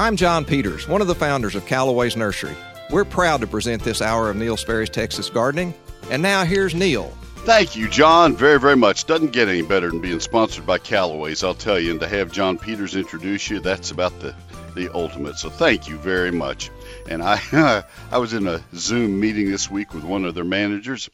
I'm John Peters, one of the founders of Callaway's Nursery. We're proud to present this hour of Neil Sperry's Texas Gardening. And now here's Neil. Thank you, John, very, very much. Doesn't get any better than being sponsored by Callaway's, I'll tell you. And to have John Peters introduce you, that's about the, the ultimate. So thank you very much. And I, I was in a Zoom meeting this week with one of their managers,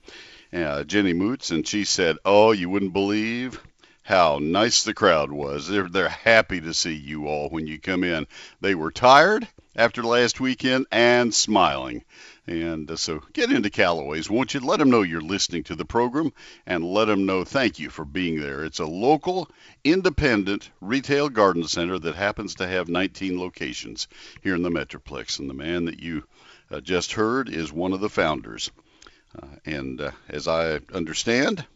uh, Jenny Moots, and she said, "Oh, you wouldn't believe how nice the crowd was. They're they're happy to see you all when you come in. They were tired after last weekend and smiling." And uh, so get into Callaway's, won't you? Let them know you're listening to the program and let them know thank you for being there. It's a local, independent retail garden center that happens to have 19 locations here in the Metroplex. And the man that you uh, just heard is one of the founders. Uh, and uh, as I understand,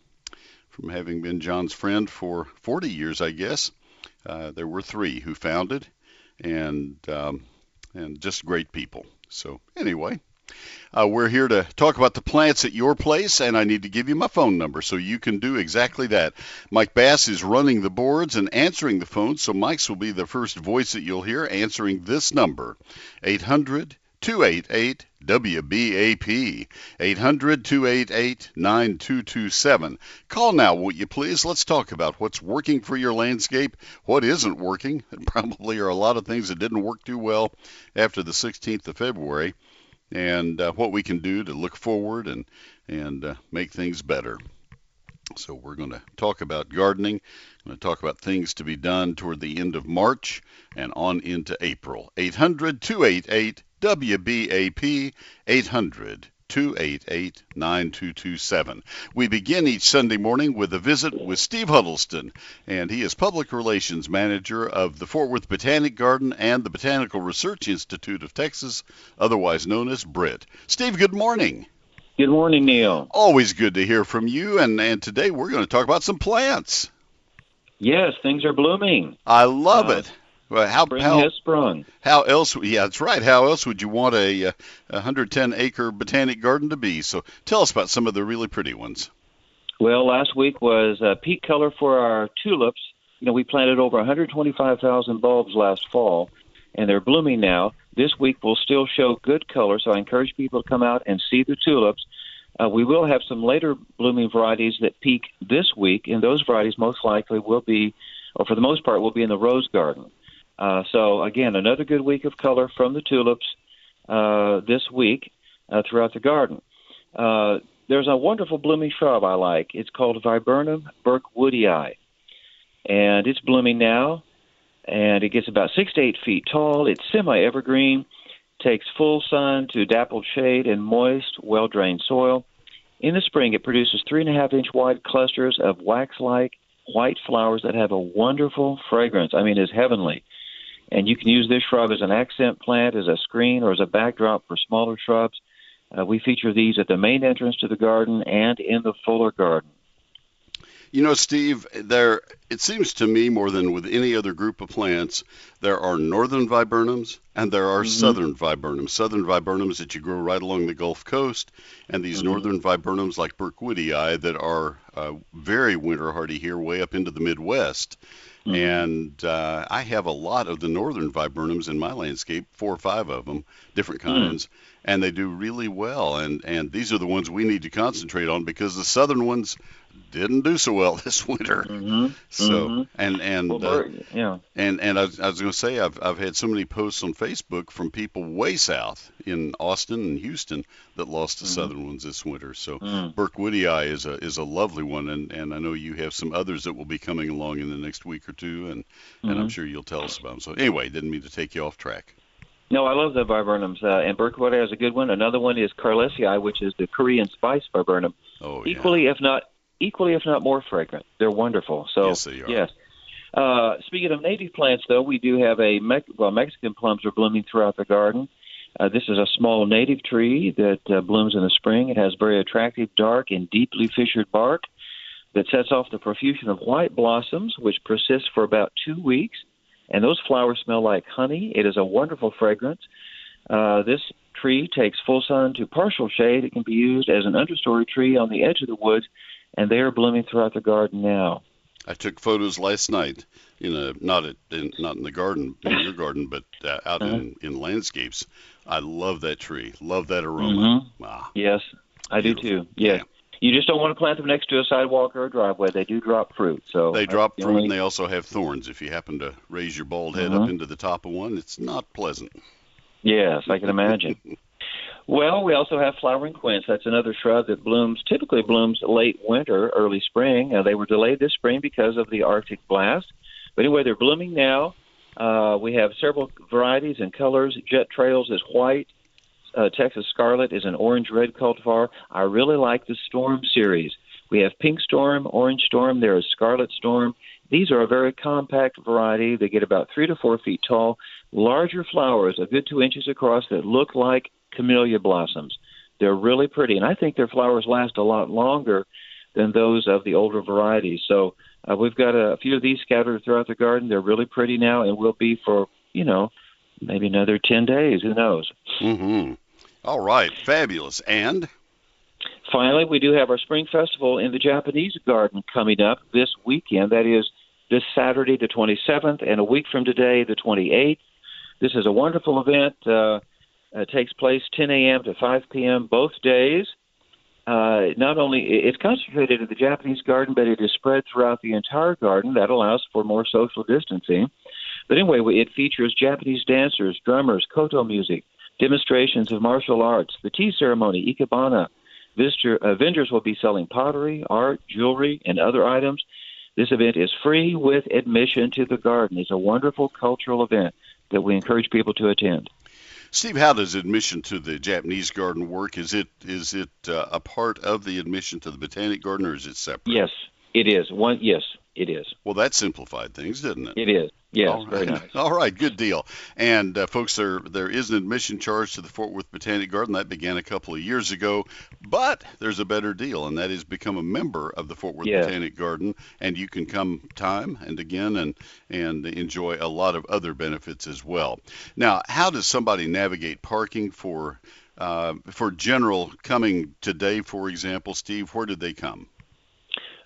from having been John's friend for 40 years, I guess, uh, there were three who founded, and um, and just great people. So anyway, uh, we're here to talk about the plants at your place, and I need to give you my phone number so you can do exactly that. Mike Bass is running the boards and answering the phones, so Mike's will be the first voice that you'll hear answering this number 800 288 WBAP 800 288 9227. Call now, won't you please? Let's talk about what's working for your landscape, what isn't working. There probably are a lot of things that didn't work too well after the 16th of February and uh, what we can do to look forward and and uh, make things better. So we're going to talk about gardening. I'm going to talk about things to be done toward the end of March and on into April. 800 288 WBAP 800 288 9227. We begin each Sunday morning with a visit with Steve Huddleston, and he is Public Relations Manager of the Fort Worth Botanic Garden and the Botanical Research Institute of Texas, otherwise known as BRIT. Steve, good morning. Good morning, Neil. Always good to hear from you, and, and today we're going to talk about some plants. Yes, things are blooming. I love uh, it. Well, how, Spring how, has sprung. How else? Yeah, that's right. How else would you want a, a 110 acre botanic garden to be? So tell us about some of the really pretty ones. Well, last week was uh, peak color for our tulips. You know, we planted over 125,000 bulbs last fall, and they're blooming now. This week will still show good color, so I encourage people to come out and see the tulips. Uh, we will have some later blooming varieties that peak this week, and those varieties most likely will be, or for the most part, will be in the rose garden. Uh, so again, another good week of color from the tulips uh, this week uh, throughout the garden. Uh, there's a wonderful blooming shrub I like. It's called Viburnum burkwoodii, and it's blooming now, and it gets about six to eight feet tall. It's semi-evergreen, takes full sun to dappled shade and moist, well-drained soil. In the spring, it produces three and a half inch wide clusters of wax-like white flowers that have a wonderful fragrance. I mean, it's heavenly. And you can use this shrub as an accent plant, as a screen, or as a backdrop for smaller shrubs. Uh, we feature these at the main entrance to the garden and in the Fuller Garden. You know, Steve, there it seems to me more than with any other group of plants, there are northern viburnums and there are mm-hmm. southern viburnums. Southern viburnums that you grow right along the Gulf Coast, and these mm-hmm. northern viburnums like Burkwoodii that are uh, very winter hardy here, way up into the Midwest. Mm-hmm. And uh, I have a lot of the northern viburnums in my landscape, four or five of them, different mm. kinds, and they do really well. And and these are the ones we need to concentrate on because the southern ones didn't do so well this winter. Mm-hmm. So mm-hmm. and and well, uh, yeah, and and I, I was going to say I've I've had so many posts on Facebook from people way south in Austin and Houston that lost the mm-hmm. southern ones this winter. So mm. Burkwoodii is a is a lovely one, and and I know you have some others that will be coming along in the next week or two, and and I'm mm-hmm. sure you'll tell us about them. So anyway, didn't mean to take you off track. No, I love the viburnums, uh, and Burkwoodii is a good one. Another one is Carlesii, which is the Korean spice viburnum. Oh, yeah. Equally, if not equally, if not more, fragrant. They're wonderful. So yes, they are. Yes. Uh, speaking of native plants, though, we do have a Me- well Mexican plums are blooming throughout the garden. Uh, this is a small native tree that uh, blooms in the spring. It has very attractive, dark, and deeply fissured bark that sets off the profusion of white blossoms, which persist for about two weeks. And those flowers smell like honey. It is a wonderful fragrance. Uh, this tree takes full sun to partial shade. It can be used as an understory tree on the edge of the woods and they are blooming throughout the garden now. I took photos last night in a not at in, not in the garden in your garden, but uh, out Uh-huh. in in landscapes. I love that tree. Love that aroma. Ah, Yes, I do too. Yeah. Yeah. You just don't want to plant them next to a sidewalk or a driveway. They do drop fruit. So they drop the fruit only- and they also have thorns. If you happen to raise your bald head Uh-huh. up into the top of one, it's not pleasant. Yes, I can imagine. well, we also have flowering quince. That's another shrub that blooms, typically blooms late winter, early spring. Uh, they were delayed this spring because of the Arctic blast. But anyway, they're blooming now. Uh, we have several varieties and colors. Jet Trails is white. Uh, Texas Scarlet is an orange red cultivar. I really like the Storm series. We have Pink Storm, Orange Storm. There is Scarlet Storm. These are a very compact variety. They get about three to four feet tall, larger flowers, a good two inches across, that look like camellia blossoms. They're really pretty, and I think their flowers last a lot longer than those of the older varieties. So uh, we've got a, few of these scattered throughout the garden. They're really pretty now, and will be for you know maybe another ten days. Who knows? Mm-hmm. All right, fabulous. And Finally, we do have our spring festival in the Japanese garden coming up this weekend. That is this Saturday, the 27th, and a week from today, the 28th. This is a wonderful event. Uh, it takes place 10 a.m. to 5 p.m. both days. Uh, not only it's concentrated in the Japanese garden, but it is spread throughout the entire garden. That allows for more social distancing. But anyway, it features Japanese dancers, drummers, koto music, demonstrations of martial arts, the tea ceremony, ikebana. Visitor, uh, vendors will be selling pottery, art, jewelry, and other items. This event is free with admission to the garden. It's a wonderful cultural event that we encourage people to attend. Steve, how does admission to the Japanese garden work? Is it is it uh, a part of the admission to the botanic garden, or is it separate? Yes, it is. One, yes, it is. Well, that simplified things, didn't it? It is. Yes, All right. nice. All right, good deal. And uh, folks, there there is an admission charge to the Fort Worth Botanic Garden that began a couple of years ago, but there's a better deal, and that is become a member of the Fort Worth Yeah. Botanic Garden, and you can come time and again and and enjoy a lot of other benefits as well. Now, how does somebody navigate parking for uh, for general coming today, for example, Steve? Where did they come?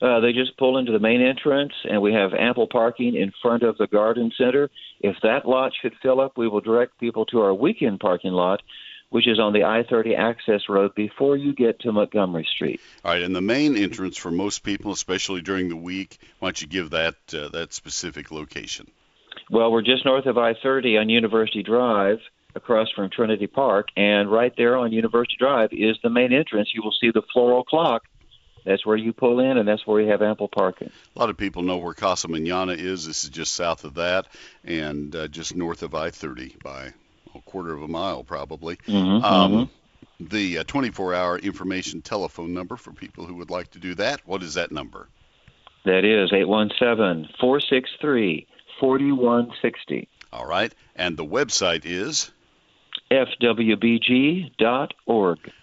Uh, they just pull into the main entrance, and we have ample parking in front of the garden center. If that lot should fill up, we will direct people to our weekend parking lot, which is on the I 30 access road before you get to Montgomery Street. All right, and the main entrance for most people, especially during the week, why don't you give that uh, that specific location? Well, we're just north of I 30 on University Drive, across from Trinity Park, and right there on University Drive is the main entrance. You will see the floral clock. That's where you pull in, and that's where you have ample parking. A lot of people know where Casa Manana is. This is just south of that, and uh, just north of I-30 by a quarter of a mile, probably. Mhm, Um, the uh, 24-hour information telephone number for people who would like to do that. What is that number? That is 817 463 4160. All right, and the website is. fwbg.org.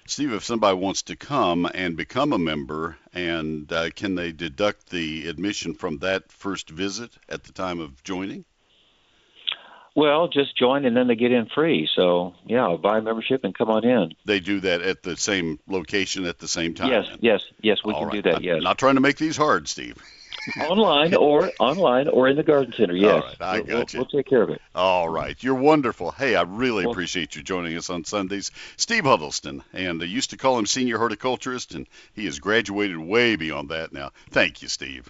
Steve, if somebody wants to come and become a member, and uh, can they deduct the admission from that first visit at the time of joining? Well, just join and then they get in free. So, yeah, buy a membership and come on in. They do that at the same location at the same time. Yes, yes, yes, we All can right. do that. I'm Yes, Not trying to make these hard, Steve. online or online or in the garden center. Yes, right, I We'll- we'll, got you. we'll take care of it. All right. You're wonderful. Hey, I really Well- appreciate you joining us on Sundays. Steve Huddleston, and I used to call him senior horticulturist, and he has graduated way beyond that now. Thank you, Steve.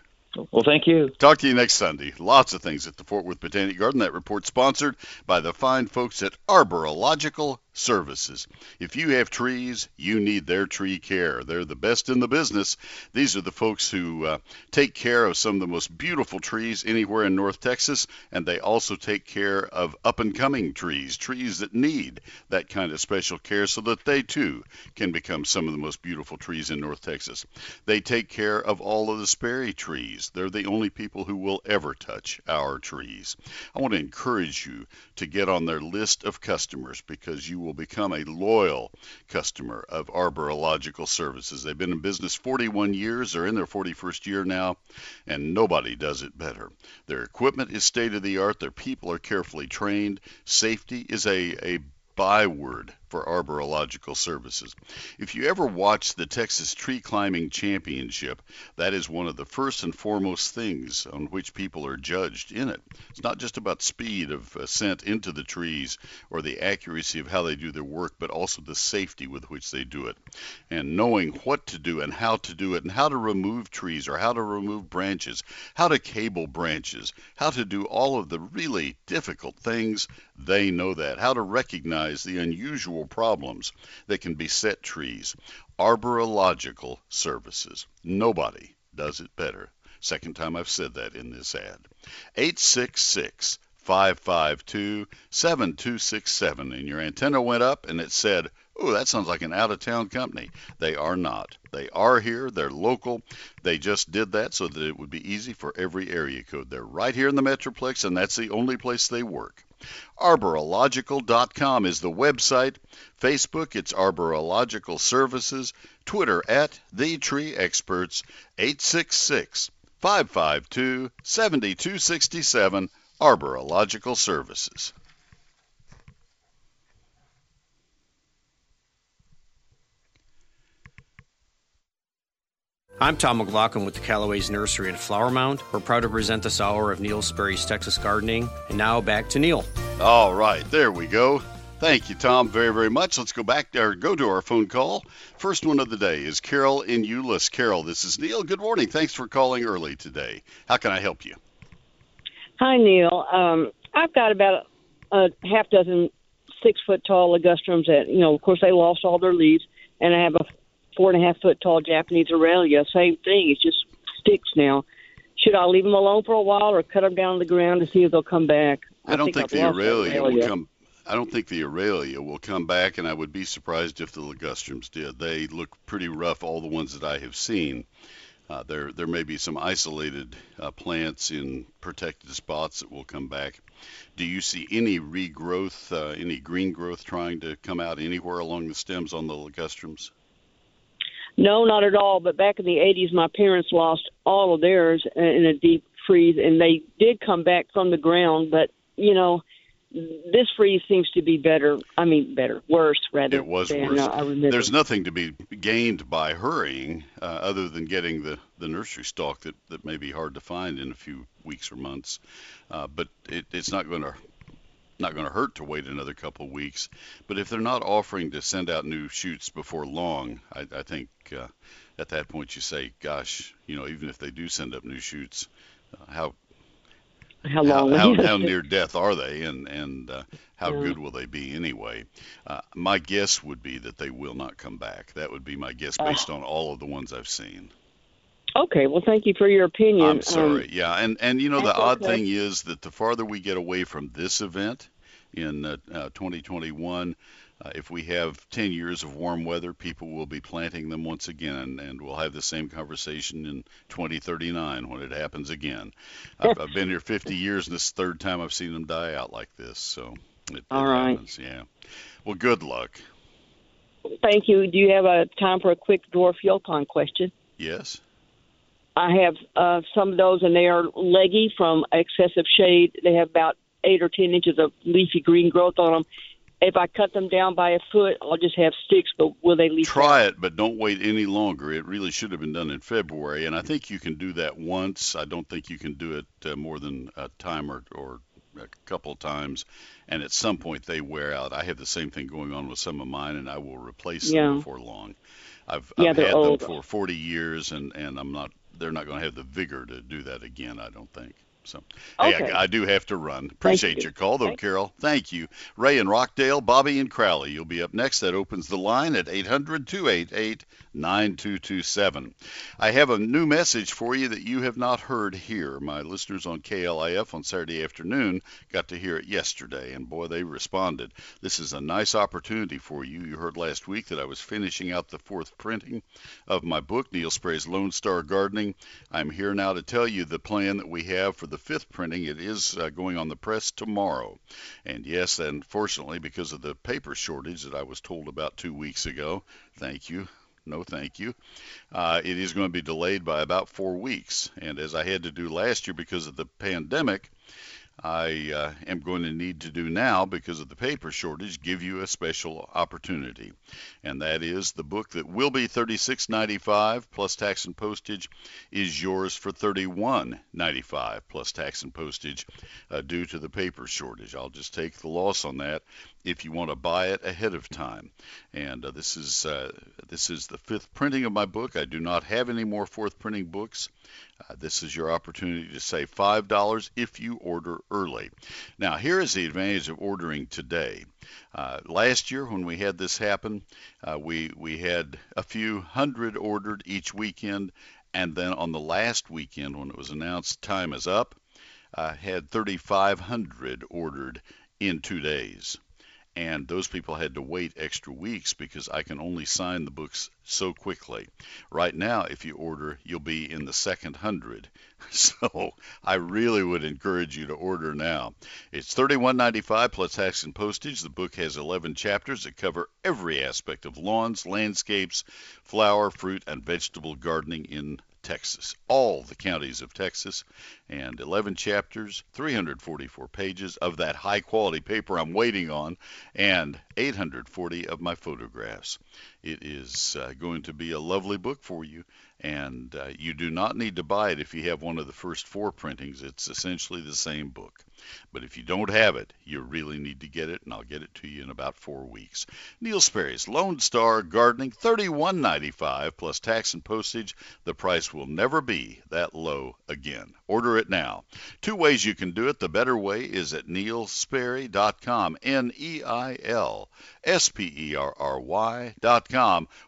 Well, thank you. Talk to you next Sunday. Lots of things at the Fort Worth Botanic Garden. That report sponsored by the fine folks at Arborilogical Services. If you have trees, you need their tree care. They're the best in the business. These are the folks who uh, take care of some of the most beautiful trees anywhere in North Texas, and they also take care of up and coming trees, trees that need that kind of special care so that they too can become some of the most beautiful trees in North Texas. They take care of all of the Sperry trees. They're the only people who will ever touch our trees. I want to encourage you to get on their list of customers because you will become a loyal customer of Arborilogical Services. They've been in business 41 years, they're in their 41st year now, and nobody does it better. Their equipment is state of the art, their people are carefully trained, safety is a, a byword for arborilogical services. If you ever watch the Texas Tree Climbing Championship, that is one of the first and foremost things on which people are judged in it. It's not just about speed of ascent into the trees or the accuracy of how they do their work, but also the safety with which they do it. And knowing what to do and how to do it and how to remove trees or how to remove branches, how to cable branches, how to do all of the really difficult things, they know that. How to recognize the unusual problems that can beset trees. Arborilogical services. Nobody does it better. Second time I've said that in this ad. 866 552 7267. And your antenna went up and it said, Oh, that sounds like an out of town company. They are not. They are here. They're local. They just did that so that it would be easy for every area code. They're right here in the Metroplex, and that's the only place they work. Arborilogical.com is the website. Facebook, it's Arborilogical Services. Twitter, at The Tree Experts. 866 552 7267. Arborilogical Services. I'm Tom McLaughlin with the Callaway's Nursery and Flower Mound. We're proud to present this hour of Neil Sperry's Texas Gardening. And now back to Neil. All right, there we go. Thank you, Tom, very, very much. Let's go back or go to our phone call. First one of the day is Carol in Euless. Carol, this is Neil. Good morning. Thanks for calling early today. How can I help you? Hi, Neil. Um, I've got about a half dozen six foot tall ligustrums that, you know, of course, they lost all their leaves, and I have a four and a half foot tall Japanese Aralia. Same thing. It's just sticks now. Should I leave them alone for a while or cut them down to the ground to see if they'll come back? I, I don't think, think the Aralia will come. I don't think the Aralia will come back, and I would be surprised if the ligustrums did. They look pretty rough, all the ones that I have seen. Uh, there, there may be some isolated uh, plants in protected spots that will come back. Do you see any regrowth, uh, any green growth trying to come out anywhere along the stems on the ligustrums? No, not at all. But back in the 80s, my parents lost all of theirs in a deep freeze, and they did come back from the ground. But, you know, this freeze seems to be better. I mean, better, worse rather. It was than, worse. Uh, There's nothing to be gained by hurrying, uh, other than getting the, the nursery stock that, that may be hard to find in a few weeks or months. Uh, but it, it's not going to not going to hurt to wait another couple of weeks. But if they're not offering to send out new shoots before long, I, I think uh, at that point you say, gosh, you know, even if they do send up new shoots, uh, how how long how, how, how, near death are they and and uh, how yeah. good will they be anyway uh, my guess would be that they will not come back that would be my guess uh. based on all of the ones i've seen Okay, well, thank you for your opinion. I'm sorry. Um, yeah, and and you know the odd okay. thing is that the farther we get away from this event in uh, uh, 2021, uh, if we have 10 years of warm weather, people will be planting them once again, and we'll have the same conversation in 2039 when it happens again. I've, I've been here 50 years, and this is the third time I've seen them die out like this. So it, All it right. happens. Yeah. Well, good luck. Thank you. Do you have a time for a quick dwarf Yaupon question? Yes. I have uh, some of those, and they are leggy from excessive shade. They have about eight or ten inches of leafy green growth on them. If I cut them down by a foot, I'll just have sticks. But will they leaf? Try out? it, but don't wait any longer. It really should have been done in February, and I think you can do that once. I don't think you can do it uh, more than a time or, or a couple of times, and at some point they wear out. I have the same thing going on with some of mine, and I will replace them yeah. before long. I've, yeah, I've had old. them for 40 years, and, and I'm not they're not going to have the vigor to do that again. I don't think. So, okay. hey, I, I, do have to run. Appreciate you. your call, though, Thank Carol. Thank you. Ray and Rockdale, Bobby and Crowley. You'll be up next. That opens the line at 800 288 9227. I have a new message for you that you have not heard here. My listeners on KLIF on Saturday afternoon got to hear it yesterday, and boy, they responded. This is a nice opportunity for you. You heard last week that I was finishing out the fourth printing of my book, Neil Sperry's Lone Star Gardening. I'm here now to tell you the plan that we have for the fifth printing. It is uh, going on the press tomorrow. And yes, unfortunately, because of the paper shortage that I was told about two weeks ago, thank you, no thank you. Uh, it is going to be delayed by about four weeks. And as I had to do last year because of the pandemic, I uh, am going to need to do now because of the paper shortage give you a special opportunity. And that is the book that will be $36.95 plus tax and postage is yours for $31.95 plus tax and postage uh, due to the paper shortage. I'll just take the loss on that if you want to buy it ahead of time. And uh, this is uh, this is the fifth printing of my book. I do not have any more fourth printing books. Uh, this is your opportunity to save $5 if you order early. Now, here is the advantage of ordering today. Uh, last year, when we had this happen, uh, we, we had a few hundred ordered each weekend, and then on the last weekend, when it was announced time is up, uh, had 3,500 ordered in two days and those people had to wait extra weeks because I can only sign the books so quickly. Right now, if you order, you'll be in the second hundred. So I really would encourage you to order now. It's $31.95 plus tax and postage. The book has 11 chapters that cover every aspect of lawns, landscapes, flower, fruit, and vegetable gardening in Texas, all the counties of Texas, and 11 chapters, 344 pages of that high quality paper I'm waiting on, and 840 of my photographs. It is uh, going to be a lovely book for you, and uh, you do not need to buy it if you have one of the first four printings. It's essentially the same book. But if you don't have it, you really need to get it, and I'll get it to you in about four weeks. Neil Sperry's Lone Star Gardening, $31.95 plus tax and postage. The price will never be that low again. Order it now. Two ways you can do it. The better way is at neilsperry.com, N E I L S P E R R Y.com,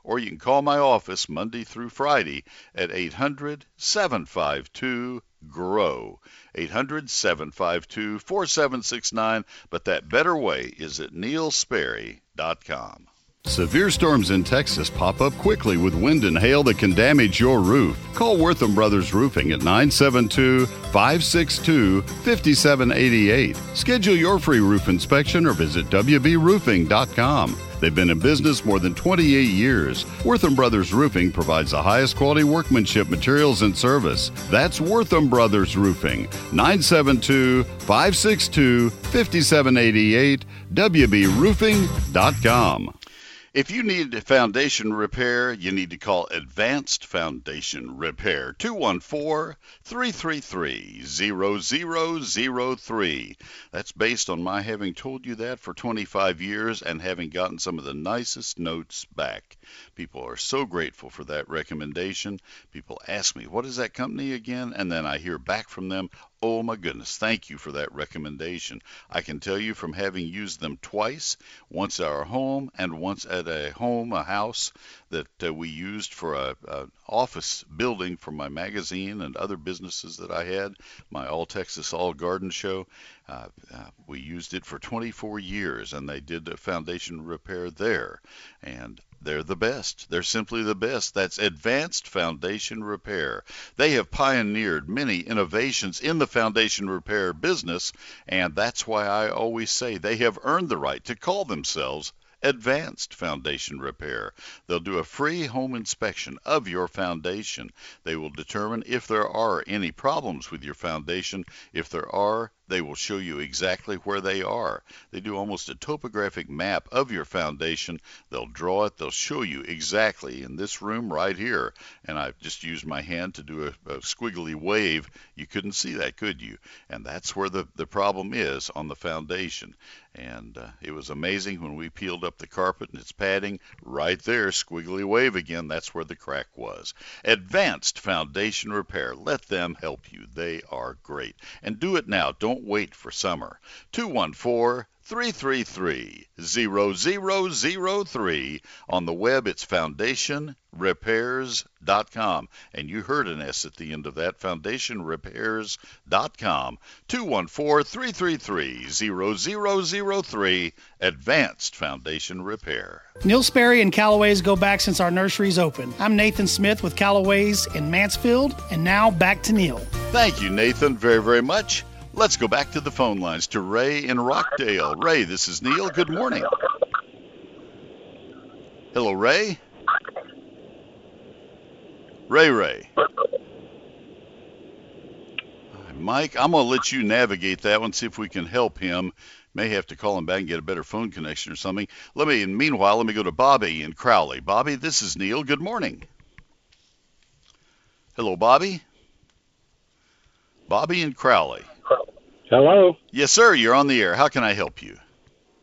or you can call my office Monday through Friday at 800 752 GROW. 800 752 4769. But that better way is at neilsperry.com. Severe storms in Texas pop up quickly with wind and hail that can damage your roof. Call Wortham Brothers Roofing at 972 562 5788. Schedule your free roof inspection or visit WBRoofing.com. They've been in business more than 28 years. Wortham Brothers Roofing provides the highest quality workmanship, materials, and service. That's Wortham Brothers Roofing, 972 562 5788, WBRoofing.com. If you need foundation repair, you need to call Advanced Foundation Repair 214 333 0003. That's based on my having told you that for 25 years and having gotten some of the nicest notes back. People are so grateful for that recommendation. People ask me, What is that company again? And then I hear back from them, Oh my goodness, thank you for that recommendation. I can tell you from having used them twice, once at our home and once at a home, a house that uh, we used for a, a, office building for my magazine and other businesses that I had, my All Texas All Garden show. Uh, uh, we used it for 24 years, and they did a foundation repair there. And they're the best. They're simply the best. That's Advanced Foundation Repair. They have pioneered many innovations in the foundation repair business, and that's why I always say they have earned the right to call themselves Advanced Foundation Repair. They'll do a free home inspection of your foundation. They will determine if there are any problems with your foundation. If there are, they will show you exactly where they are. They do almost a topographic map of your foundation. They'll draw it, they'll show you exactly in this room right here. And I've just used my hand to do a, a squiggly wave. You couldn't see that, could you? And that's where the, the problem is on the foundation. And uh, it was amazing when we peeled up the carpet and its padding right there, squiggly wave again. That's where the crack was. Advanced Foundation Repair. Let them help you. They are great. And do it now. Don't don't wait for summer. 214 333 0003. On the web, it's foundationrepairs.com. And you heard an S at the end of that, foundationrepairs.com. 214 333 0003. Advanced Foundation Repair. Neil Sperry and Callaway's go back since our nursery's open. I'm Nathan Smith with Callaway's in Mansfield, and now back to Neil. Thank you, Nathan, very, very much. Let's go back to the phone lines to Ray in Rockdale. Ray, this is Neil. Good morning. Hello, Ray. Ray, Ray. Mike, I'm going to let you navigate that one, see if we can help him. May have to call him back and get a better phone connection or something. Let me, and meanwhile, let me go to Bobby in Crowley. Bobby, this is Neil. Good morning. Hello, Bobby. Bobby in Crowley. Hello. Yes, sir. You're on the air. How can I help you?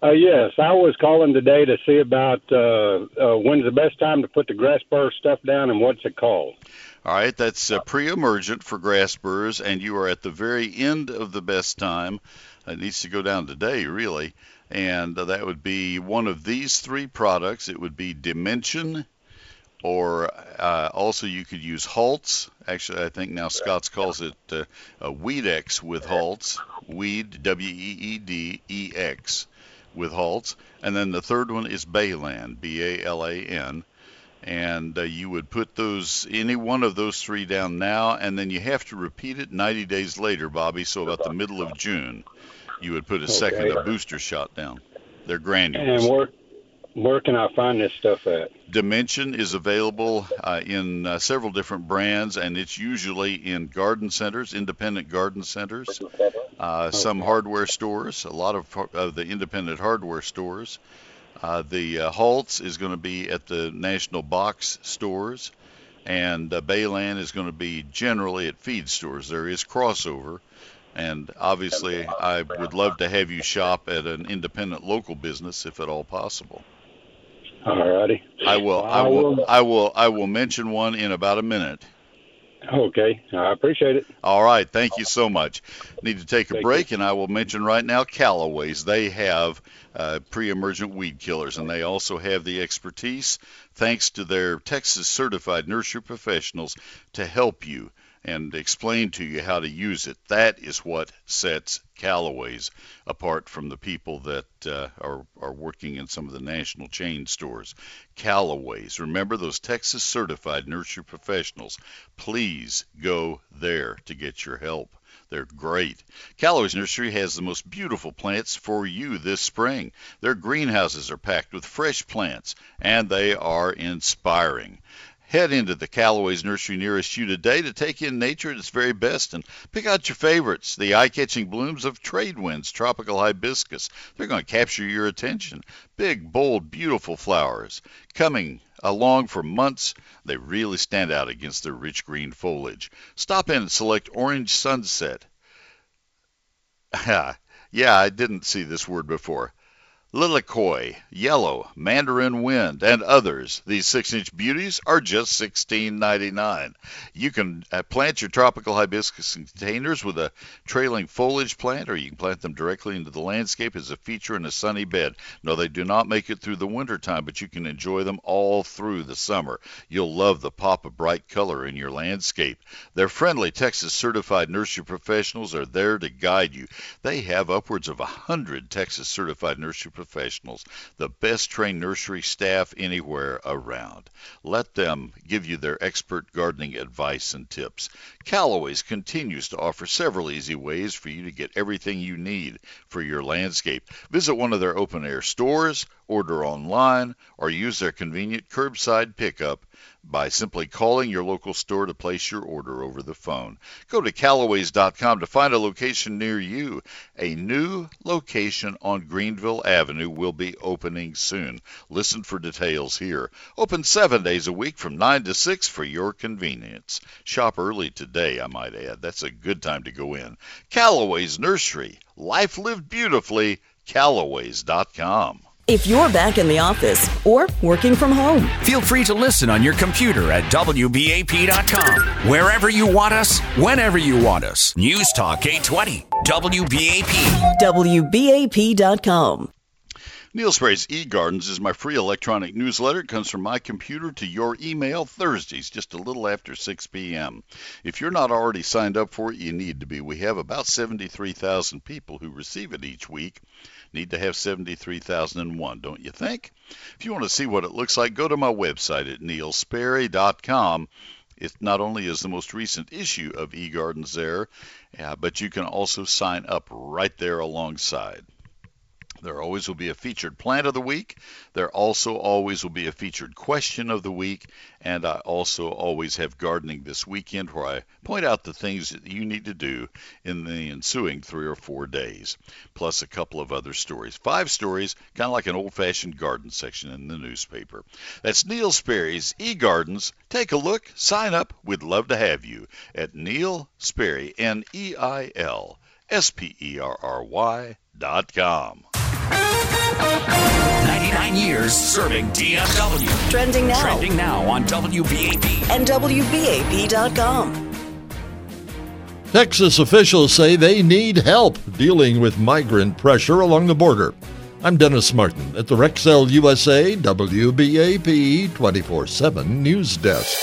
Uh, yes, I was calling today to see about uh, uh, when's the best time to put the grass burr stuff down and what's it called. All right, that's uh, pre-emergent for grass burrs, and you are at the very end of the best time. It needs to go down today, really, and uh, that would be one of these three products. It would be Dimension, or uh, also you could use Halts. Actually, I think now Scotts calls it uh, Weedex with Halts. Weed, W-E-E-D-E-X with Halts. And then the third one is Balan, B-A-L-A-N. And uh, you would put those any one of those three down now, and then you have to repeat it 90 days later, Bobby. So about the middle of June, you would put a second, a booster shot down. They're granules. And where, where can I find this stuff at? Dimension is available uh, in uh, several different brands, and it's usually in garden centers, independent garden centers, uh, some hardware stores, a lot of, of the independent hardware stores. Uh, the uh, Halts is going to be at the national box stores, and uh, Balan is going to be generally at feed stores. There is crossover, and obviously, I would love to have you shop at an independent local business if at all possible. All righty. I will. I will. I will. I will mention one in about a minute. Okay, I appreciate it. All right, thank you so much. Need to take a Thank break, and I will mention right now Callaway's. They have uh, pre-emergent weed killers, and they also have the expertise, thanks to their Texas certified nursery professionals, to help you and explain to you how to use it. That is what sets Callaway's apart from the people that uh, are, are working in some of the national chain stores. Callaway's, remember those Texas certified nursery professionals. Please go there to get your help. They're great. Callaway's Nursery has the most beautiful plants for you this spring. Their greenhouses are packed with fresh plants, and they are inspiring. Head into the Callaway's nursery nearest you today to take in nature at its very best and pick out your favorites. The eye catching blooms of trade winds, tropical hibiscus. They're going to capture your attention. Big, bold, beautiful flowers. Coming along for months, they really stand out against their rich green foliage. Stop in and select Orange Sunset. yeah, I didn't see this word before. Lilikoi, Yellow, Mandarin Wind, and others. These six-inch beauties are just $16.99. You can uh, plant your tropical hibiscus in containers with a trailing foliage plant, or you can plant them directly into the landscape as a feature in a sunny bed. No, they do not make it through the winter time, but you can enjoy them all through the summer. You'll love the pop of bright color in your landscape. Their friendly Texas certified nursery professionals are there to guide you. They have upwards of a hundred Texas certified nursery professionals, the best trained nursery staff anywhere around. Let them give you their expert gardening advice and tips. Callaway's continues to offer several easy ways for you to get everything you need for your landscape. Visit one of their open air stores, order online, or use their convenient curbside pickup by simply calling your local store to place your order over the phone. Go to Callaways.com to find a location near you. A new location on Greenville Avenue will be opening soon. Listen for details here. Open seven days a week from 9 to 6 for your convenience. Shop early today, I might add. That's a good time to go in. Callaway's Nursery. Life lived beautifully. Callaways.com. If you're back in the office or working from home, Feel free to listen on your computer at WBAP.com. Wherever you want us, whenever you want us. News Talk 820, WBAP. WBAP.com. Neil Sperry's eGardens is my free electronic newsletter. It comes from my computer to your email Thursdays, just a little after 6 p.m. If you're not already signed up for it, you need to be. We have about 73,000 people who receive it each week. Need to have 73,001, don't you think? If you want to see what it looks like, go to my website at neilsperry.com. It not only is the most recent issue of eGardens there, uh, but you can also sign up right there alongside. There always will be a featured plant of the week. There also always will be a featured question of the week. And I also always have gardening this weekend where I point out the things that you need to do in the ensuing three or four days, plus a couple of other stories. Five stories, kind of like an old fashioned garden section in the newspaper. That's Neil Sperry's eGardens. Take a look, sign up. We'd love to have you at Neil Sperry, N E I L S P E R R Y dot com. 99 years serving DFW. Trending now. Trending now on WBAP. And WBAP.com. Texas officials say they need help dealing with migrant pressure along the border. I'm Dennis Martin at the Rexel USA WBAP 24 7 News Desk.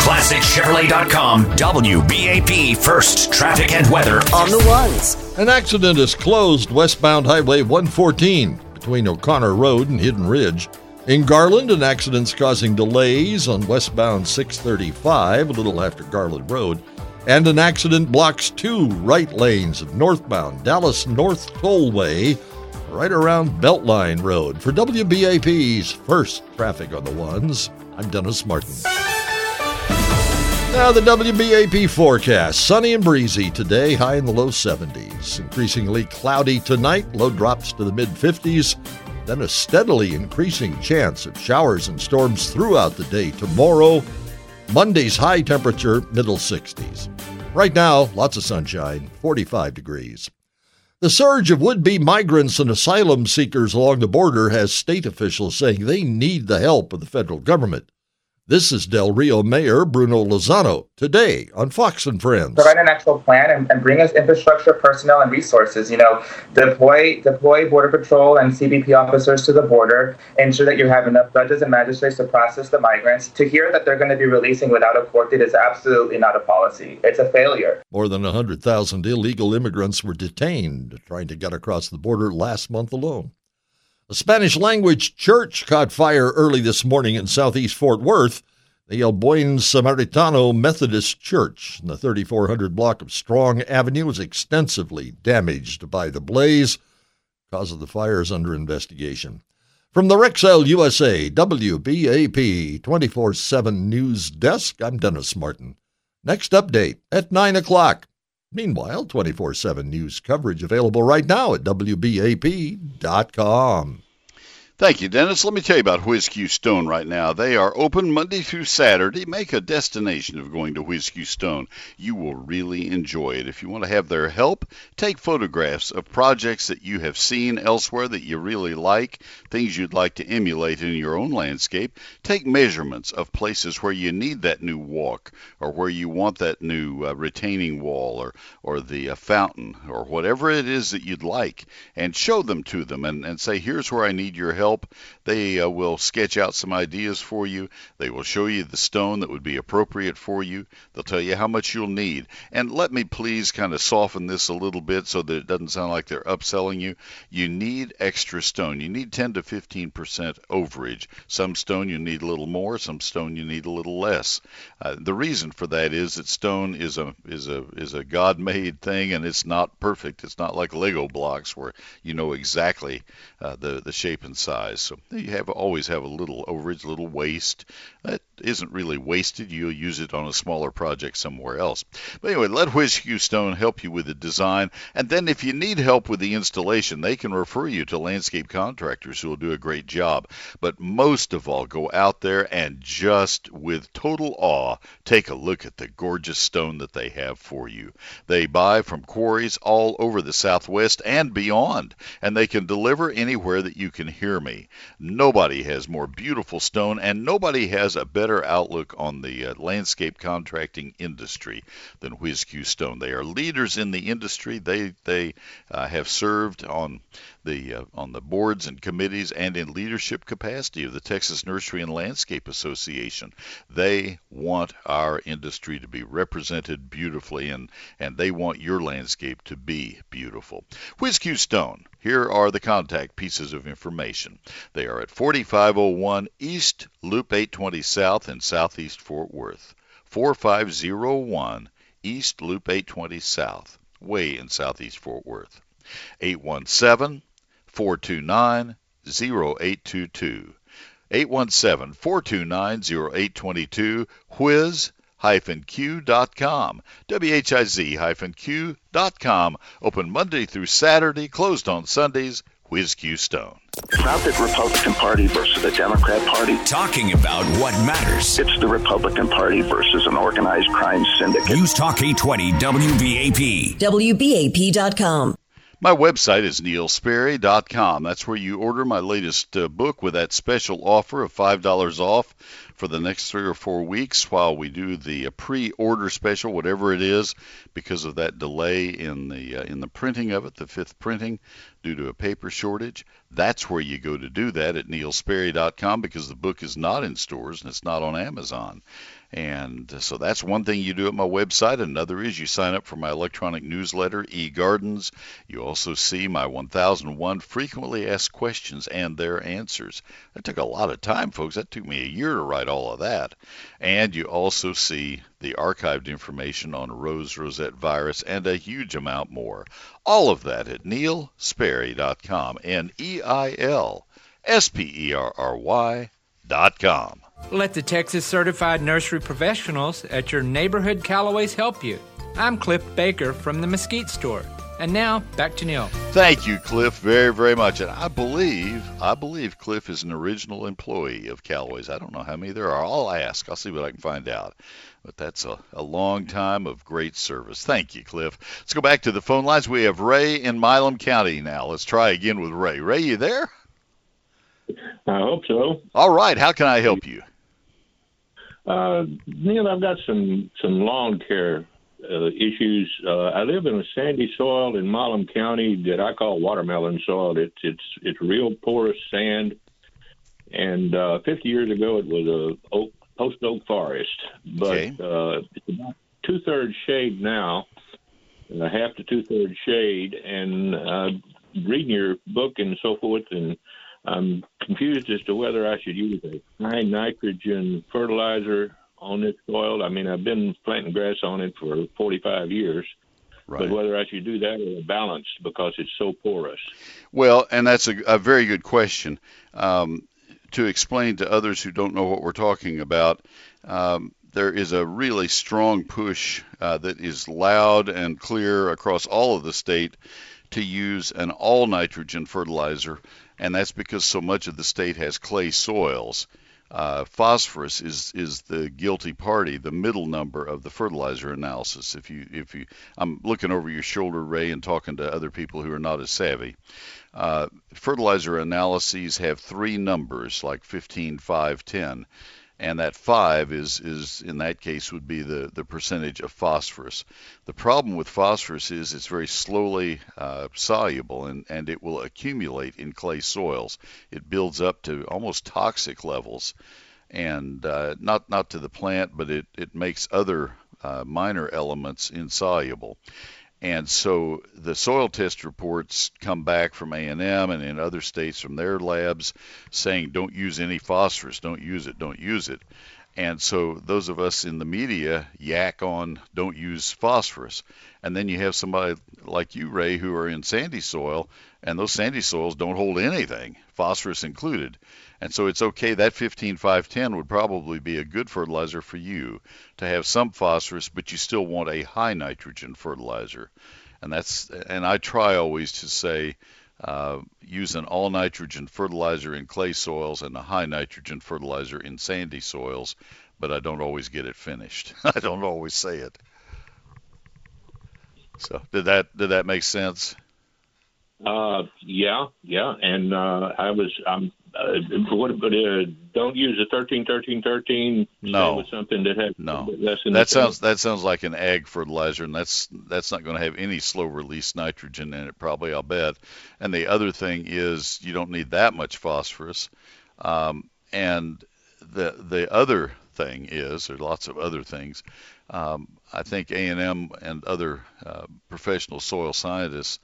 ClassicChevrolet.com, WBAP First Traffic and Weather. On the ones. An accident has closed westbound Highway 114 between O'Connor Road and Hidden Ridge. In Garland, an accident's causing delays on westbound 635 a little after Garland Road. And an accident blocks two right lanes of northbound Dallas North Tollway right around Beltline Road. For WBAP's first traffic on the ones, I'm Dennis Martin. Now, the WBAP forecast sunny and breezy today, high in the low 70s. Increasingly cloudy tonight, low drops to the mid 50s. Then a steadily increasing chance of showers and storms throughout the day tomorrow. Monday's high temperature, middle 60s. Right now, lots of sunshine, 45 degrees. The surge of would be migrants and asylum seekers along the border has state officials saying they need the help of the federal government. This is Del Rio Mayor Bruno Lozano today on Fox and Friends. Provide an actual plan and, and, bring us infrastructure, personnel, and resources. You know, deploy deploy Border Patrol and CBP officers to the border. Ensure that you have enough judges and magistrates to process the migrants. To hear that they're going to be releasing without a court date is absolutely not a policy. It's a failure. More than 100,000 illegal immigrants were detained trying to get across the border last month alone. A Spanish language church caught fire early this morning in southeast Fort Worth. The El Buen Samaritano Methodist Church in the 3400 block of Strong Avenue was extensively damaged by the blaze. Cause of the fire is under investigation. From the Rexel USA WBAP 24 7 News Desk, I'm Dennis Martin. Next update at 9 o'clock. Meanwhile, 24 7 news coverage available right now at WBAP.com. Thank you, Dennis. Let me tell you about Whiz-Q Stone right now. They are open Monday through Saturday. Make a destination of going to Whiz-Q Stone. You will really enjoy it. If you want to have their help, take photographs of projects that you have seen elsewhere that you really like, things you'd like to emulate in your own landscape. Take measurements of places where you need that new walk or where you want that new uh, retaining wall or, or the uh, fountain or whatever it is that you'd like and show them to them and, and say, here's where I need your help help. They uh, will sketch out some ideas for you. They will show you the stone that would be appropriate for you. They'll tell you how much you'll need. And let me please kind of soften this a little bit so that it doesn't sound like they're upselling you. You need extra stone. You need 10 to 15% overage. Some stone you need a little more, some stone you need a little less. Uh, the reason for that is that stone is a is a is a God-made thing and it's not perfect. It's not like Lego blocks where you know exactly uh, the the shape and size size. So you have always have a little overage, a little waste. That isn't really wasted. You'll use it on a smaller project somewhere else. But anyway, let Whiz-Q Stone help you with the design. And then if you need help with the installation, they can refer you to landscape contractors who will do a great job. But most of all, go out there and just with total awe, take a look at the gorgeous stone that they have for you. They buy from quarries all over the Southwest and beyond, and they can deliver anywhere that you can hear me. Nobody has more beautiful stone, and nobody has a better outlook on the uh, landscape contracting industry than Whiz-Q Stone. They are leaders in the industry. They they uh, have served on the uh, on the boards and committees and in leadership capacity of the Texas Nursery and Landscape Association. They want our industry to be represented beautifully and and they want your landscape to be beautiful. Whiz-Q Stone. Here are the contact pieces of information. They are at 4501 East Loop 820 South in Southeast Fort Worth. 4501 East Loop 820 South, way in Southeast Fort Worth. 817 429 0822. 817 429 0822. Whiz q.com. WHIZ-Q.com. Open Monday through Saturday, closed on Sundays. Whiz Q Stone. It's not the Republican Party versus the Democrat Party. Talking about what matters. It's the Republican Party versus an organized crime syndicate. News Talk 820 WBAP. WBAP.com. My website is neilsperry.com. That's where you order my latest uh, book with that special offer of $5 off for the next three or four weeks while we do the uh, pre-order special, whatever it is, because of that delay in the uh, in the printing of it, the fifth printing, due to a paper shortage. That's where you go to do that at neilsperry.com because the book is not in stores and it's not on Amazon. And uh, so that's one thing you do at my website. Another is you sign up for my electronic newsletter, eGardens. You also see my 1001 frequently asked questions and their answers. That took a lot of time, folks. That took me a year to write all of that. And you also see the archived information on rose rosette virus and a huge amount more. All of that at neilsperry.com. N E I L S P E R R Y Let the Texas Certified Nursery Professionals at your neighborhood Callaways help you. I'm Cliff Baker from the Mesquite Store. And now back to Neil. Thank you, Cliff, very, very much. And I believe, I believe Cliff is an original employee of Callaway's. I don't know how many there are. I'll ask. I'll see what I can find out. But that's a, a long time of great service. Thank you, Cliff. Let's go back to the phone lines. We have Ray in Milam County now. Let's try again with Ray. Ray, you there? I hope so. All right. How can I help you? Uh, Neil, I've got some some lawn care uh, issues. Uh, I live in a sandy soil in Milam County that I call watermelon soil. It's it's it's real porous sand, and uh, 50 years ago it was a oak, post oak forest, but Okay. uh, it's about two thirds shade now, uh, half to two thirds shade. And uh, reading your book and so forth, and I'm confused as to whether I should use a high nitrogen fertilizer on this soil. I mean, I've been planting grass on it for 45 years, Right. but whether I should do that or a balanced because it's so porous. Well, and that's a, a very good question. Um, to explain to others who don't know what we're talking about, um, there is a really strong push uh, that is loud and clear across all of the state to use an all nitrogen fertilizer, and that's because so much of the state has clay soils. Uh, phosphorus is is the guilty party, the middle number of the fertilizer analysis. If you if you, I'm looking over your shoulder, Ray, and talking to other people who are not as savvy. Uh, fertilizer analyses have three numbers, like 15, 5, 10, and that five is is in that case would be the the percentage of phosphorus. The problem with phosphorus is it's very slowly uh, soluble and and it will accumulate in clay soils. It builds up to almost toxic levels, and uh, not not to the plant, but it it makes other uh, minor elements insoluble. And so the soil test reports come back from A&M and in other states from their labs saying don't use any phosphorus, don't use it, don't use it. And so those of us in the media yak on don't use phosphorus. And then you have somebody like you, Ray, who are in sandy soil, and those sandy soils don't hold anything, phosphorus included. And so it's okay. That 15510 would probably be a good fertilizer for you to have some phosphorus, but you still want a high nitrogen fertilizer. And that's and I try always to say uh, use an all nitrogen fertilizer in clay soils and a high nitrogen fertilizer in sandy soils, but I don't always get it finished. I don't always say it. So did that did that make sense? Uh, yeah, yeah, and uh, I was I'm uh, what but uh, don't use a thirteen thirteen thirteen. No. something that has No, that sounds that sounds like an ag fertilizer, and that's that's not going to have any slow release nitrogen in it, probably. I'll bet. And the other thing is you don't need that much phosphorus. Um, and the the other thing is there are lots of other things. Um, I think A&M and other uh, professional soil scientists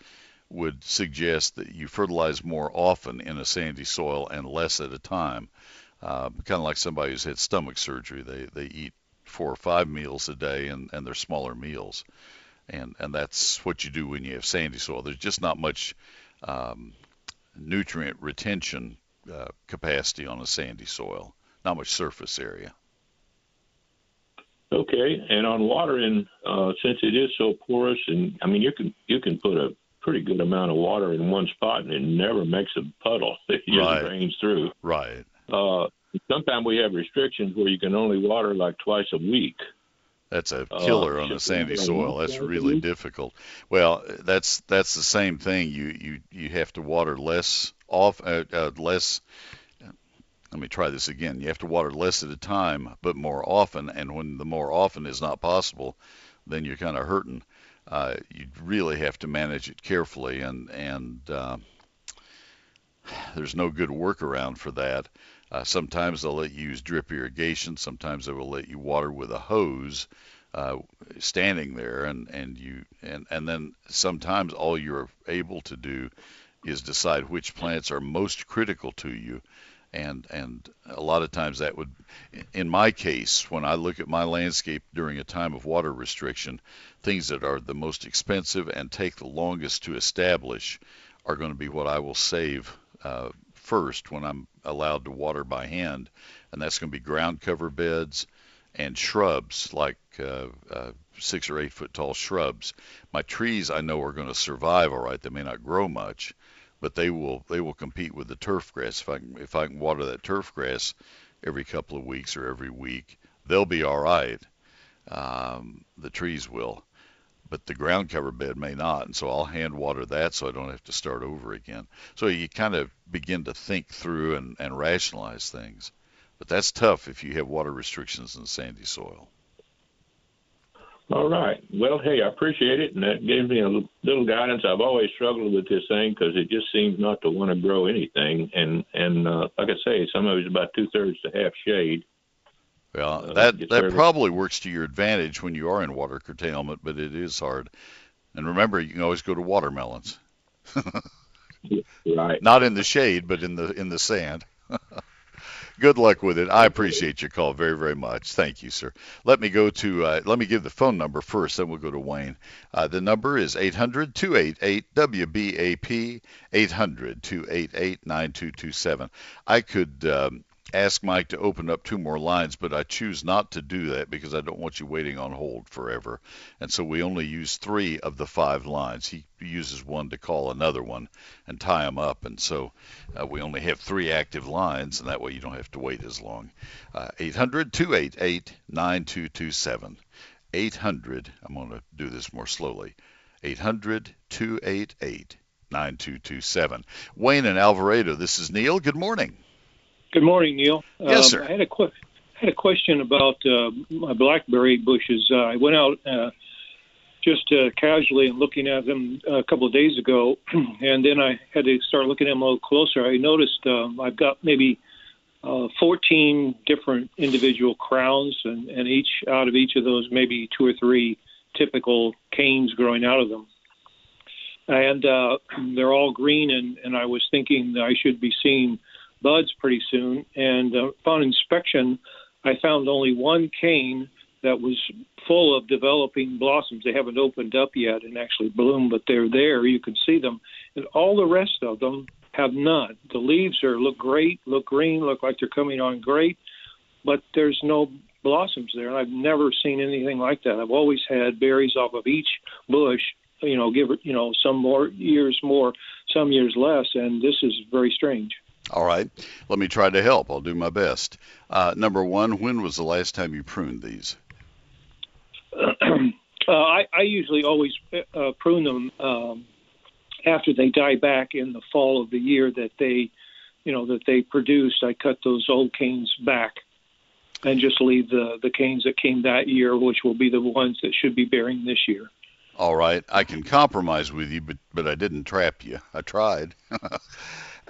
would suggest that you fertilize more often in a sandy soil and less at a time. Uh, kind of like somebody who's had stomach surgery. They they eat four or five meals a day, and, and they're smaller meals. and and that's what you do when you have sandy soil. There's just not much um, nutrient retention uh, capacity on a sandy soil, not much surface area. Okay, and on watering, uh, since it is so porous, and I mean you can you can put a pretty good amount of water in one spot and it never makes a puddle. It just Right. drains through. Right. Uh, sometimes we have restrictions where you can only water like twice a week. That's a Uh, killer on should a sandy soil. That's really difficult. Well, that's that's the same thing. You you you have to water less off uh, uh, less. Let me try this again. You have to water less at a time, but more often. And when the more often is not possible, then you're kind of hurting. Uh, you really have to manage it carefully, and and uh, there's no good workaround for that. Uh, sometimes they'll let you use drip irrigation. Sometimes they will let you water with a hose, uh, standing there, and and you and and then sometimes all you're able to do is decide which plants are most critical to you, and and a lot of times that would, in my case, when I look at my landscape during a time of water restriction, things that are the most expensive and take the longest to establish are going to be what I will save uh, first when I'm allowed to water by hand, and that's going to be ground cover beds and shrubs like uh, uh, six or eight foot tall shrubs. My trees I know are going to survive all right. They may not grow much, but they will they will compete with the turf grass. If I can if I can water that turf grass every couple of weeks or every week, they'll be all right. Um, the trees will but the ground cover bed may not. And so I'll hand water that so I don't have to start over again. So you kind of begin to think through and, and rationalize things. But that's tough if you have water restrictions in sandy soil. All right. Well, hey, I appreciate it, and that gives me a little guidance. I've always struggled with this thing because it just seems not to want to grow anything, and and uh, like I say, some of it's about two thirds to half shade. Well, Uh, that that early. probably works to your advantage when you are in water curtailment, but it is hard. And remember, you can always go to watermelons. right. Not in the shade, but in the in the sand. Good luck with it. I appreciate your call very, very much. Thank you, sir. Let me go to, uh, let me give the phone number first, then we'll go to Wayne. Uh, the number is 800 288 WBAP, 800 288 9227. I could um, ask Mike to open up two more lines, but I choose not to do that because I don't want you waiting on hold forever. And so we only use three of the five lines. He uses one to call another one and tie them up. And so uh, we only have three active lines, and that way you don't have to wait as long. Uh, 800 288 9227. 800, I'm going to do this more slowly. 800 288 9227. Wayne and Alvarado, this is Neil. Good morning. Good morning, Neil. Yes, Um, sir. I had a que- had a question about uh, my blackberry bushes. Uh, I went out uh, just uh, casually and looking at them a couple of days ago, and then I had to start looking at them a little closer. I noticed um, I've got maybe uh, 14 different individual crowns, and, and each out of each of those, maybe two or three typical canes growing out of them. And uh, they're all green, and, and I was thinking that I should be seeing buds pretty soon. And uh, upon inspection, I found only one cane that was full of developing blossoms. They haven't opened up yet and actually bloomed, but they're there. You can see them. And all the rest of them have none. The leaves are look great, look green, look like they're coming on great, but there's no blossoms there. And I've never seen anything like that. I've always had berries off of each bush. You know, give it you know some more years more, some years less, and this is very strange. All right. Let me try to help. I'll do my best. Uh, number one, when was the last time you pruned these? uh, I, I usually always uh, prune them um, after they die back in the fall of the year that they, you know, that they produced. I cut those old canes back and just leave the the canes that came that year, which will be the ones that should be bearing this year. All right. I can compromise with you, but but I didn't trap you. I tried.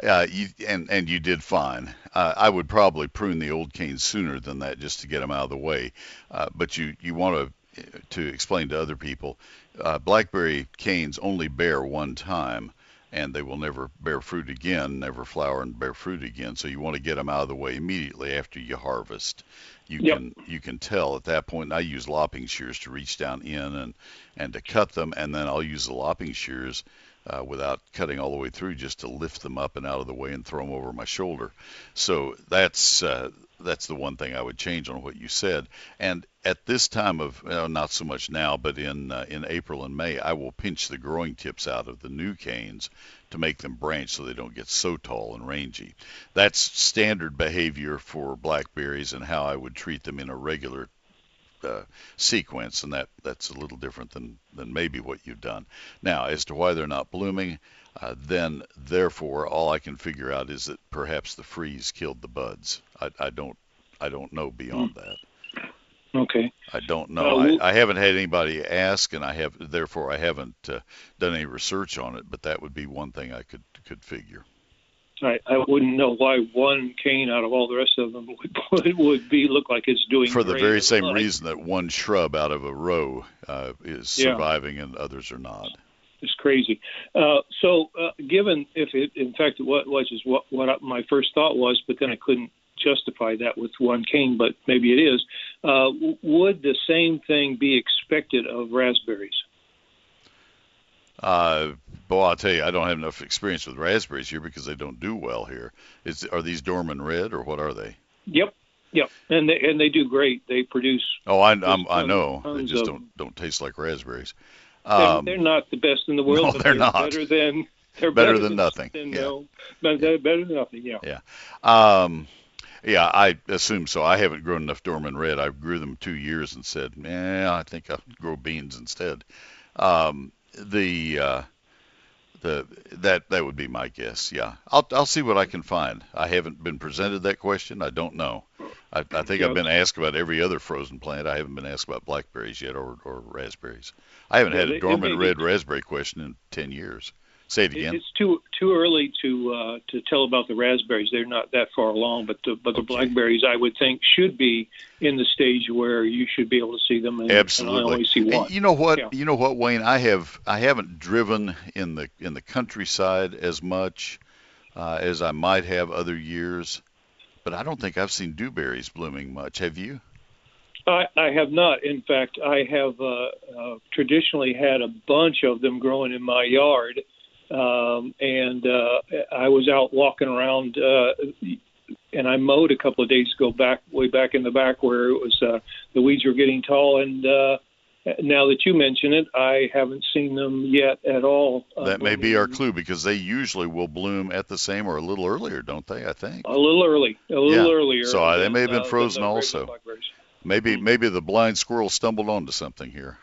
uh, you, and and you did fine. Uh, I would probably prune the old canes sooner than that just to get them out of the way. Uh, but you you want to to explain to other people, uh, blackberry canes only bear one time, and they will never bear fruit again, never flower and bear fruit again. So you want to get them out of the way immediately after you harvest. You Yep. can you can tell at that point. I use lopping shears to reach down in and and to cut them, and then I'll use the lopping shears uh, without cutting all the way through, just to lift them up and out of the way and throw them over my shoulder. So that's uh, that's the one thing I would change on what you said. And at this time of uh, not so much now, but in uh, in April and May, I will pinch the growing tips out of the new canes to make them branch so they don't get so tall and rangy. That's standard behavior for blackberries and how I would treat them in a regular uh, sequence, and that that's a little different than than maybe what you've done. Now, as to why they're not blooming, uh, then therefore all I can figure out is that perhaps the freeze killed the buds. I, I don't I don't know beyond that. Okay. I don't know. Uh, I, w- I haven't had anybody ask, and I have therefore I haven't uh, done any research on it. But that would be one thing I could could figure. I, I wouldn't know why one cane out of all the rest of them would would, be look like it's doing For the very same Like, reason that one shrub out of a row uh, is Yeah. surviving and others are not. It's crazy. Uh, so, uh, given if it, in fact, what was is what what I- my first thought was, but then I couldn't justify that with one cane, but maybe it is. Uh, would the same thing be expected of raspberries? Uh, boy, I'll tell you, I don't have enough experience with raspberries here because they don't do well here. Is are these Dorman red or what are they? Yep, yep, and they and they do great. They produce. Oh, I I'm, I know they just of- don't don't taste like raspberries. They're, Um, they're not the best in the world, no, they're they're not. better than they're Better than nothing, Than, yeah. no, but better than nothing. Yeah. Yeah. Um, yeah, I assume so. I haven't grown enough Dorman red. I grew them two years and said, "Eh, I think I'll grow beans instead." Um, the uh, the that that would be my guess. Yeah, I'll I'll see what I can find. I haven't been presented that question. I don't know. I, I think Yeah. I've been asked about every other frozen plant. I haven't been asked about blackberries yet or or raspberries. I haven't had a it Dorman may be- red raspberry question in ten years. Say it again. It's too too early to uh, to tell about the raspberries. They're not that far along, but the but the blackberries, I would think, should be in the stage where you should be able to see them. And, Absolutely. And I only see And you know what? Yeah. You know what, Wayne? I have I haven't driven in the in the countryside as much uh, as I might have other years, but I don't think I've seen dewberries blooming much. Have you? I, I have not. In fact, I have uh, uh, traditionally had a bunch of them growing in my yard, um, and uh, I was out walking around, uh, and I mowed a couple of days ago back way back in the back where it was uh, the weeds were getting tall, and uh, now that you mention it, I haven't seen them yet at all. Uh, that may be our clue because they usually will bloom at the same or a little earlier, don't they? I think. a little early, a little Yeah. earlier. So, uh, they may have been uh, frozen also. Maybe maybe the blind squirrel stumbled onto something here.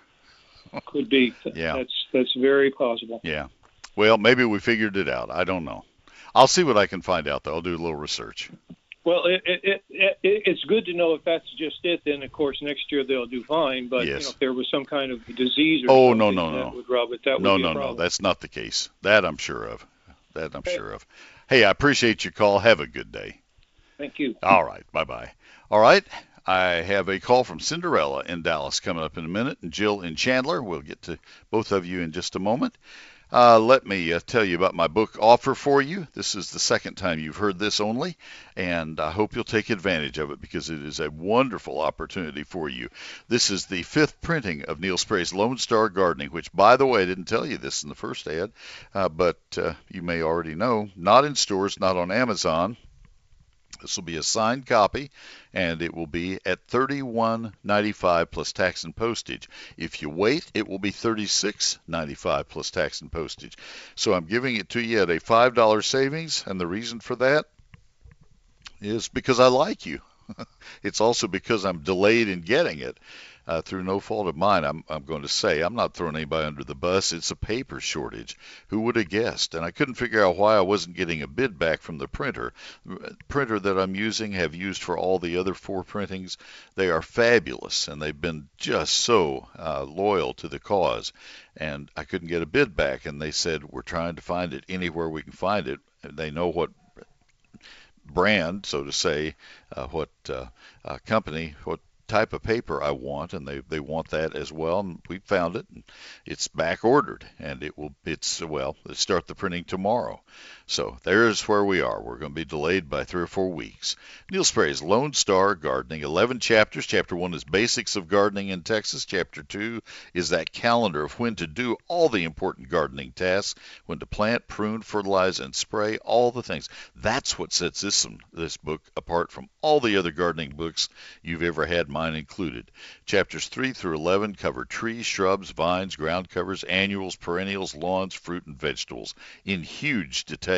Could be. Yeah. That's that's very possible. Yeah. Well, maybe we figured it out. I don't know. I'll see what I can find out though. I'll do a little research. Well, it, it, it, it, it's good to know if that's just it. Then, of course, next year they'll do fine. But you know, if there was some kind of disease or Oh, something no, no, that no. would rob it, that would no, be a no, no. That's not the case. That I'm sure of. That I'm sure of. Hey, I appreciate your call. Have a good day. Thank you. All right. Bye bye. All right. I have a call from Cinderella in Dallas coming up in a minute, and Jill in Chandler. We'll get to both of you in just a moment. Uh, let me uh, tell you about my book offer for you. This is the second time you've heard this only, and I hope you'll take advantage of it because it is a wonderful opportunity for you. This is the fifth printing of Neil Sperry's Lone Star Gardening, which, by the way, I didn't tell you this in the first ad, uh, but uh, you may already know. Not in stores, not on Amazon. This will be a signed copy, and it will be at $31.95 plus tax and postage. If you wait, it will be $36.95 plus tax and postage. So I'm giving it to you at a $5 savings, and the reason for that is because I like you. it's also because I'm delayed in getting it. Uh, through no fault of mine, I'm, I'm going to say I'm not throwing anybody under the bus. It's a paper shortage. Who would have guessed? And I couldn't figure out why I wasn't getting a bid back from the printer. The printer that I'm using, have used for all the other four printings. They are fabulous, and they've been just so uh, loyal to the cause. And I couldn't get a bid back, and they said we're trying to find it anywhere we can find it. They know what brand, so to say, uh, what uh, uh, company, what type of paper I want, and they, they want that as well. And we found it, and it's back ordered, and it will it's well, they start the printing tomorrow. So there's where we are. We're going to be delayed by three or four weeks. Neil Sperry's Lone Star Gardening, 11 chapters. Chapter 1 is Basics of Gardening in Texas. Chapter 2 is that calendar of when to do all the important gardening tasks, when to plant, prune, fertilize, and spray, all the things. That's what sets this, this book apart from all the other gardening books you've ever had, mine included. Chapters 3 through 11 cover trees, shrubs, vines, ground covers, annuals, perennials, lawns, fruit, and vegetables in huge detail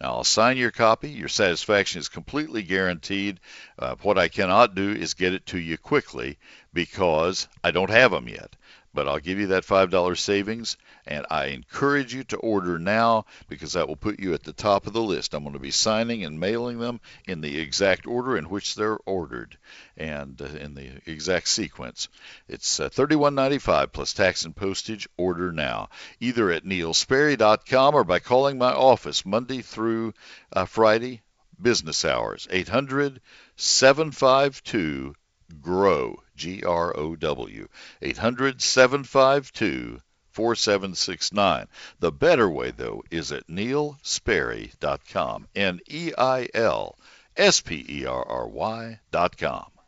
now, I'll sign your copy. Your satisfaction is completely guaranteed. Uh, what I cannot do is get it to you quickly because I don't have them yet but I'll give you that $5 savings. And I encourage you to order now because that will put you at the top of the list. I'm going to be signing and mailing them in the exact order in which they're ordered and uh, in the exact sequence. It's uh, $31.95 plus tax and postage. Order now, either at neilsperry.com or by calling my office Monday through uh, Friday, business hours, 800 752 GROW, G R O W, 800 752 4769. The better way, though, is at neilsperry.com, N E I L S P E R R Y.com.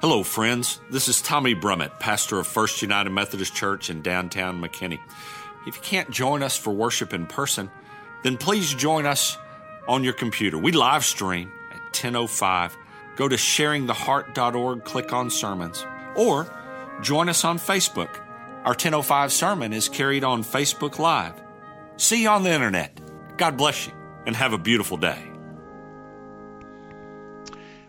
Hello, friends. This is Tommy Brummett, pastor of First United Methodist Church in downtown McKinney. If you can't join us for worship in person, then please join us on your computer. We live stream at 10:05. Go to sharingtheheart.org, click on sermons, or join us on Facebook. Our 10:05 sermon is carried on Facebook Live. See you on the internet. God bless you and have a beautiful day.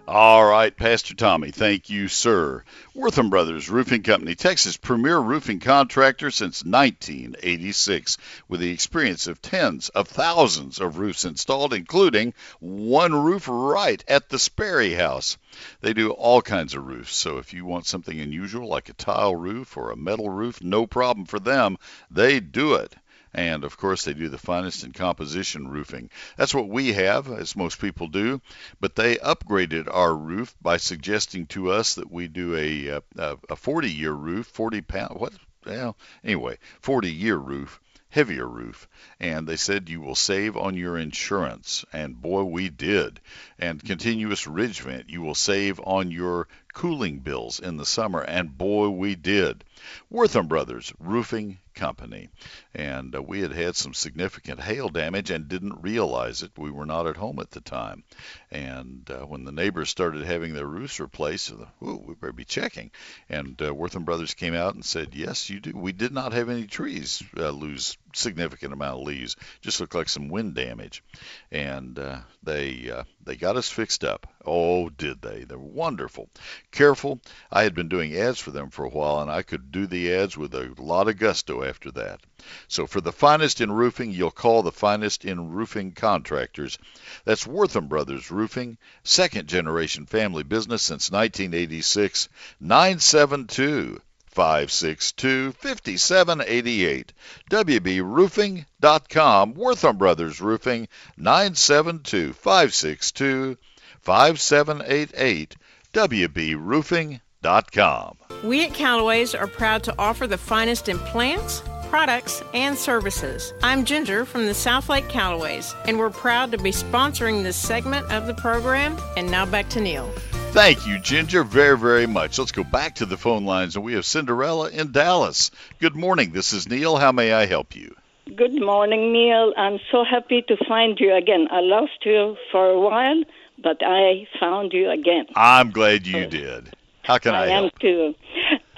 All right, Pastor Tommy, thank you, sir. Wortham Brothers Roofing Company, Texas' premier roofing contractor since 1986, with the experience of tens of thousands of roofs installed, including one roof right at the Sperry House. They do all kinds of roofs, so if you want something unusual like a tile roof or a metal roof, no problem for them. They do it. And of course, they do the finest in composition roofing. That's what we have, as most people do. But they upgraded our roof by suggesting to us that we do a uh, a 40 year roof, 40 pound. What? Well, anyway, 40 year roof heavier roof. And they said you will save on your insurance. And boy, we did. And continuous ridge vent, you will save on your cooling bills in the summer. And boy, we did. Wortham Brothers Roofing Company. And uh, we had had some significant hail damage and didn't realize it. We were not at home at the time. And uh, when the neighbors started having their roofs replaced, ooh, we better be checking. And uh, Wortham Brothers came out and said, yes, you do. We did not have any trees uh, lose significant amount of leaves. Just looked like some wind damage. And uh, they uh, they got us fixed up. Oh, did they? They're wonderful. Careful. I had been doing ads for them for a while, and I could do the ads with a lot of gusto after that. So for the finest in roofing, you'll call the finest in roofing contractors. That's Wortham Brothers Roofing, second generation family business since 1986. 972 562 5788. WBRoofing.com. Wortham Brothers Roofing, 972 562 5788. WBRoofing.com. We at Callaway's are proud to offer the finest in plants, products, and services. I'm Ginger from the South Lake Callaways, and we're proud to be sponsoring this segment of the program. And now back to Neil. Thank you, Ginger, very, very much. Let's go back to the phone lines, and we have Cinderella in Dallas. Good morning. This is Neil. How may I help you? Good morning, Neil. I'm so happy to find you again. I lost you for a while, but I found you again. I'm glad you did. How can I, help? I am too.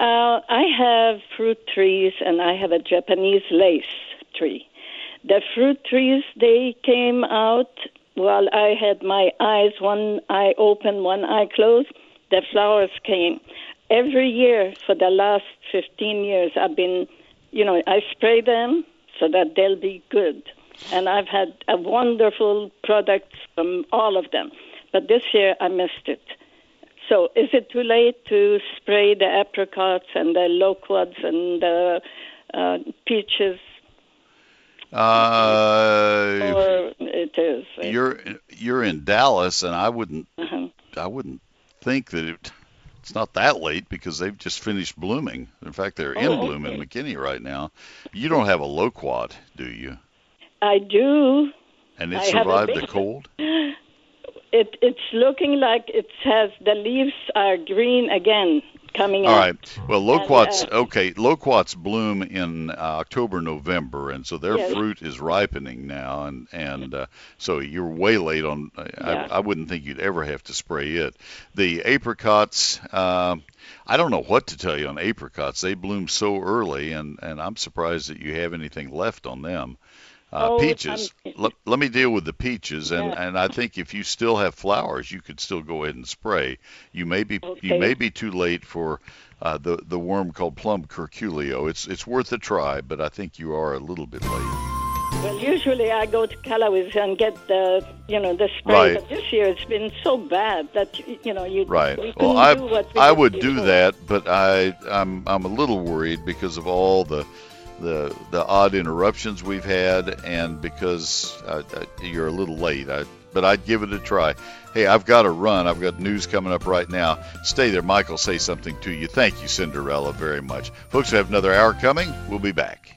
Uh, I have fruit trees, and I have a Japanese lace tree. The fruit trees they came out while I had my eyes, one eye open, one eye closed, the flowers came. Every year for the last 15 years, I've been, you know, I spray them so that they'll be good. And I've had a wonderful product from all of them. But this year I missed it. So is it too late to spray the apricots and the loquats and the uh, peaches? Uh, or it is. you're you're in Dallas, and I wouldn't Uh-huh. I wouldn't think that it, it's not that late because they've just finished blooming. In fact, they're in Oh, bloom in. McKinney right now. You don't have a loquat, do you? I do. And it I survived the cold. It it's looking like it has the leaves are green again coming All right. Well, And, loquats. uh, okay, loquats bloom in uh, October, November, and so their Yes. fruit is ripening now, and and uh, so you're way late on. I, Yeah. I, I wouldn't think you'd ever have to spray it. The apricots. Um, I don't know what to tell you on apricots. They bloom so early, and and I'm surprised that you have anything left on them. Uh, Oh, peaches. Let, let me deal with the peaches, and, Yeah. and I think if you still have flowers, you could still go ahead and spray. You may be you may be too late for uh, the the worm called plum curculio. It's it's worth a try, but I think you are a little bit late. Well, usually I go to Callaway's and get the you know the spray, Right. but this year it's been so bad that you know you Right. we Well, I do what we I would do before. that, but I I'm I'm a little worried because of all the the the odd interruptions we've had, and because you're a little late. I but I'd give it a try. Hey, I've got to run. I've got news coming up right now. Stay there, Michael. Say something to you. Thank you, Cinderella, very much. Folks, we have another hour coming. We'll be back.